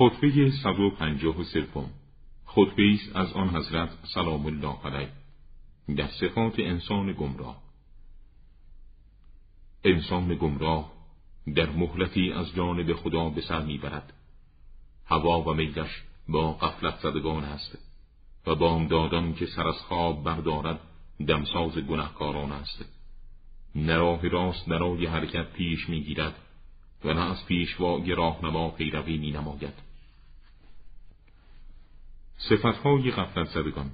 خطبه 153 خطبه است از آن حضرت سلام الله علیه. در صفات انسان گمراه. انسان گمراه در مهلتی از جانب خدا به سر می‌برد. هوا و میلش با قفلت زدگان است و بامدادان که سر از خواب بردارد دمساز گناهکاران است. نه راه راست برای حرکت پیش می‌گیرد و نه از پیشوای راهنما پیروی می نماید صفتهای غفلت زدگان.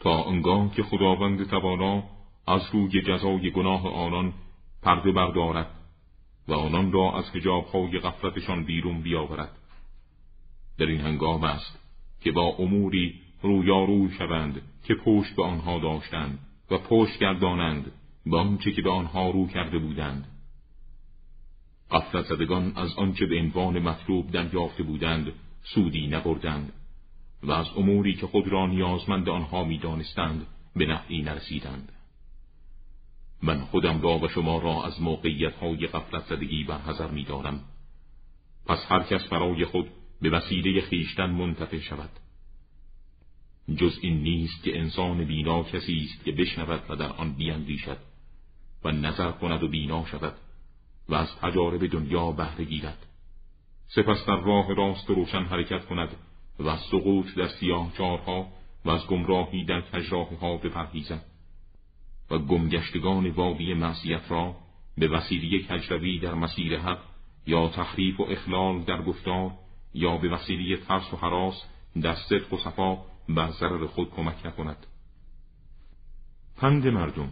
تا آنگاه که خداوند توانا از روی جزای گناه آنان پرده بردارد و آنان را از حجابهای غفلتشان بیرون بیاورد. در این هنگام است که با اموری رویاروی شوند که پشت به آنها داشتند و پشت گردانند به آنچه که به آنها رو کرده بودند. غفلت زدگان از آنچه به عنوان مطلوب دریافته بودند سودی نبردند. و از اموری که خود را نیازمند آنها می‌دانستند به نفعی نرسیدند من خودم را و شما را از موقعیت های غفلت زدگی برحضر می دارم. پس هر کس برای خود به وسیله خیشتن منتفع شود. جز این نیست که انسان بینا کسی است که بشنود و در آن بیاندیشد و نظر کند و بینا شود و از تجارب دنیا بهره گیرد سپس در راه راست روشن حرکت کند و از سقوط در سیاه چارها و از گمراهی در کجراه ها بپرهیزد و گمگشتگان وادی معصیت را به وسیله کجروی در مسیر حق یا تحریف و اخلال در گفتار یا به وسیله ترس و حراس در صدق و صفا بر ضرر خود کمک نکند. پند مردم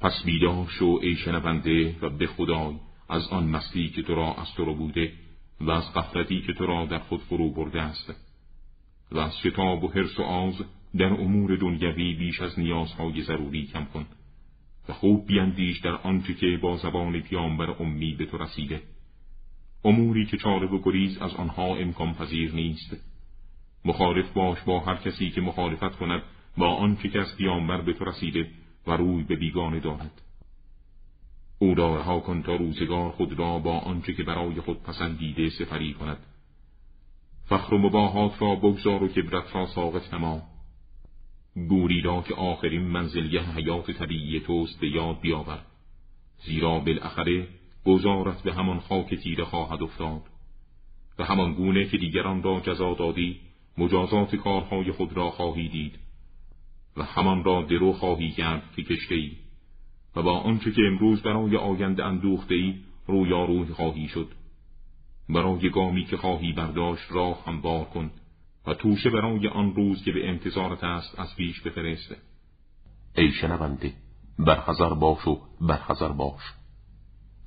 پس بیدار شو ای شنونده و به خدای از آن مستی که تو را از تو رو بوده و از قفلتی که تو را در خود فرو برده است. و از شتاب و حرس و آز در امور دنیوی بیش از نیازهای ضروری کم کن و خوب بیندیش در آنچه که با زبان پیامبر امی به تو رسیده. اموری که چاره و گریز از آنها امکان پذیر نیست. مخالف باش با هر کسی که مخالفت کند با آنچه که از پیامبر به تو رسیده و روی به بیگانه دارد. او را رها کن تا روزگار خود را با آنچه که برای خود پسندیده سفری کند. فخر و مباهات را بگذار و کبرت را ساقط نما. گوری را که آخرین منزلیه حیات طبیعی توست به یاد بیاور. زیرا بالاخره گذارت به همان خاک تیره خواهد افتاد. و همان گونه که دیگران را جزا دادی مجازات کارهای خود را خواهی دید. و همان را درو خواهی کرد که کشته و با آنچه که امروز برای آینده اندوخته ای رویاروی خواهی شد. برای گامی که خواهی برداشت راه هموار کن و توشه برای آن روز که به انتظارت است از پیش بفرسته. ای شنونده برحضر باش و برحضر باش.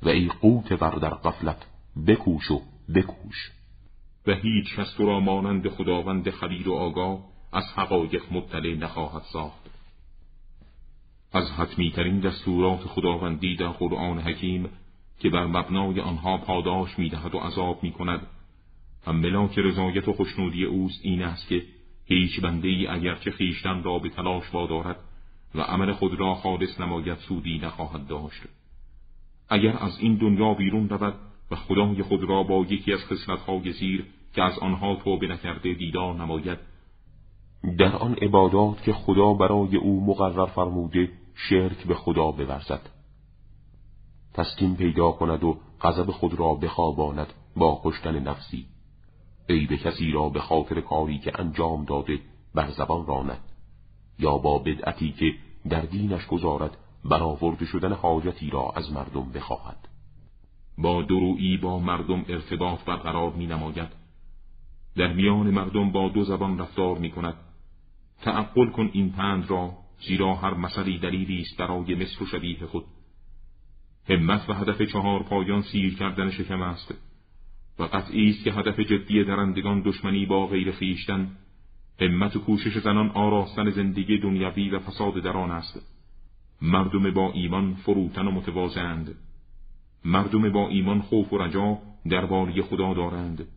و ای قوت بر در قفلت بکوش و بکوش. و هیچ کس تو را مانند خداوند خبیر و آگاه از حقایق مطلع نخواهد ساخت. از حتمی ترین دستورات خداوندی در قرآن حکیم که بر مبنای آنها پاداش می‌دهد و عذاب می کند و ملاک رضایت و خوشنودی اوست این است که هیچ بنده ای اگرچه خیشتن را به تلاش وادارد و عمل خود را خالص نماید سودی نخواهد داشت. اگر از این دنیا بیرون رود و خدای خود را با یکی از خصلتهای زیر که از آنها توبه نکرده دیدار نماید در آن عبادات که خدا برای او مقرر فرموده شرک به خدا بورزد. تسکین پیدا کند و غضب خود را بخواباند با کشتن نفسی. ای به کسی را به خاطر کاری که انجام داده بر زبان راند. یا با بدعتی که در دینش گذارد برآورده شدن حاجتی را از مردم بخواهد. با درویی با مردم ارتباط برقرار می نماید در میان مردم با دو زبان رفتار می کند تعقل کن این پند را زیرا هر مسئله دلیلی است برای مثل و شبیه خود. همت و هدف چهار پایان سیر کردن شکم است و قطعی است که هدف جدی درندگان دشمنی با غیر خیشتن همت و کوشش زنان آراستن زندگی دنیوی و فساد در آن است. مردم با ایمان فروتن و متوازند. مردم با ایمان خوف و رجا درباره خدا دارند.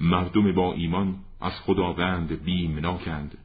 مردم با ایمان از خداوند بیمناکند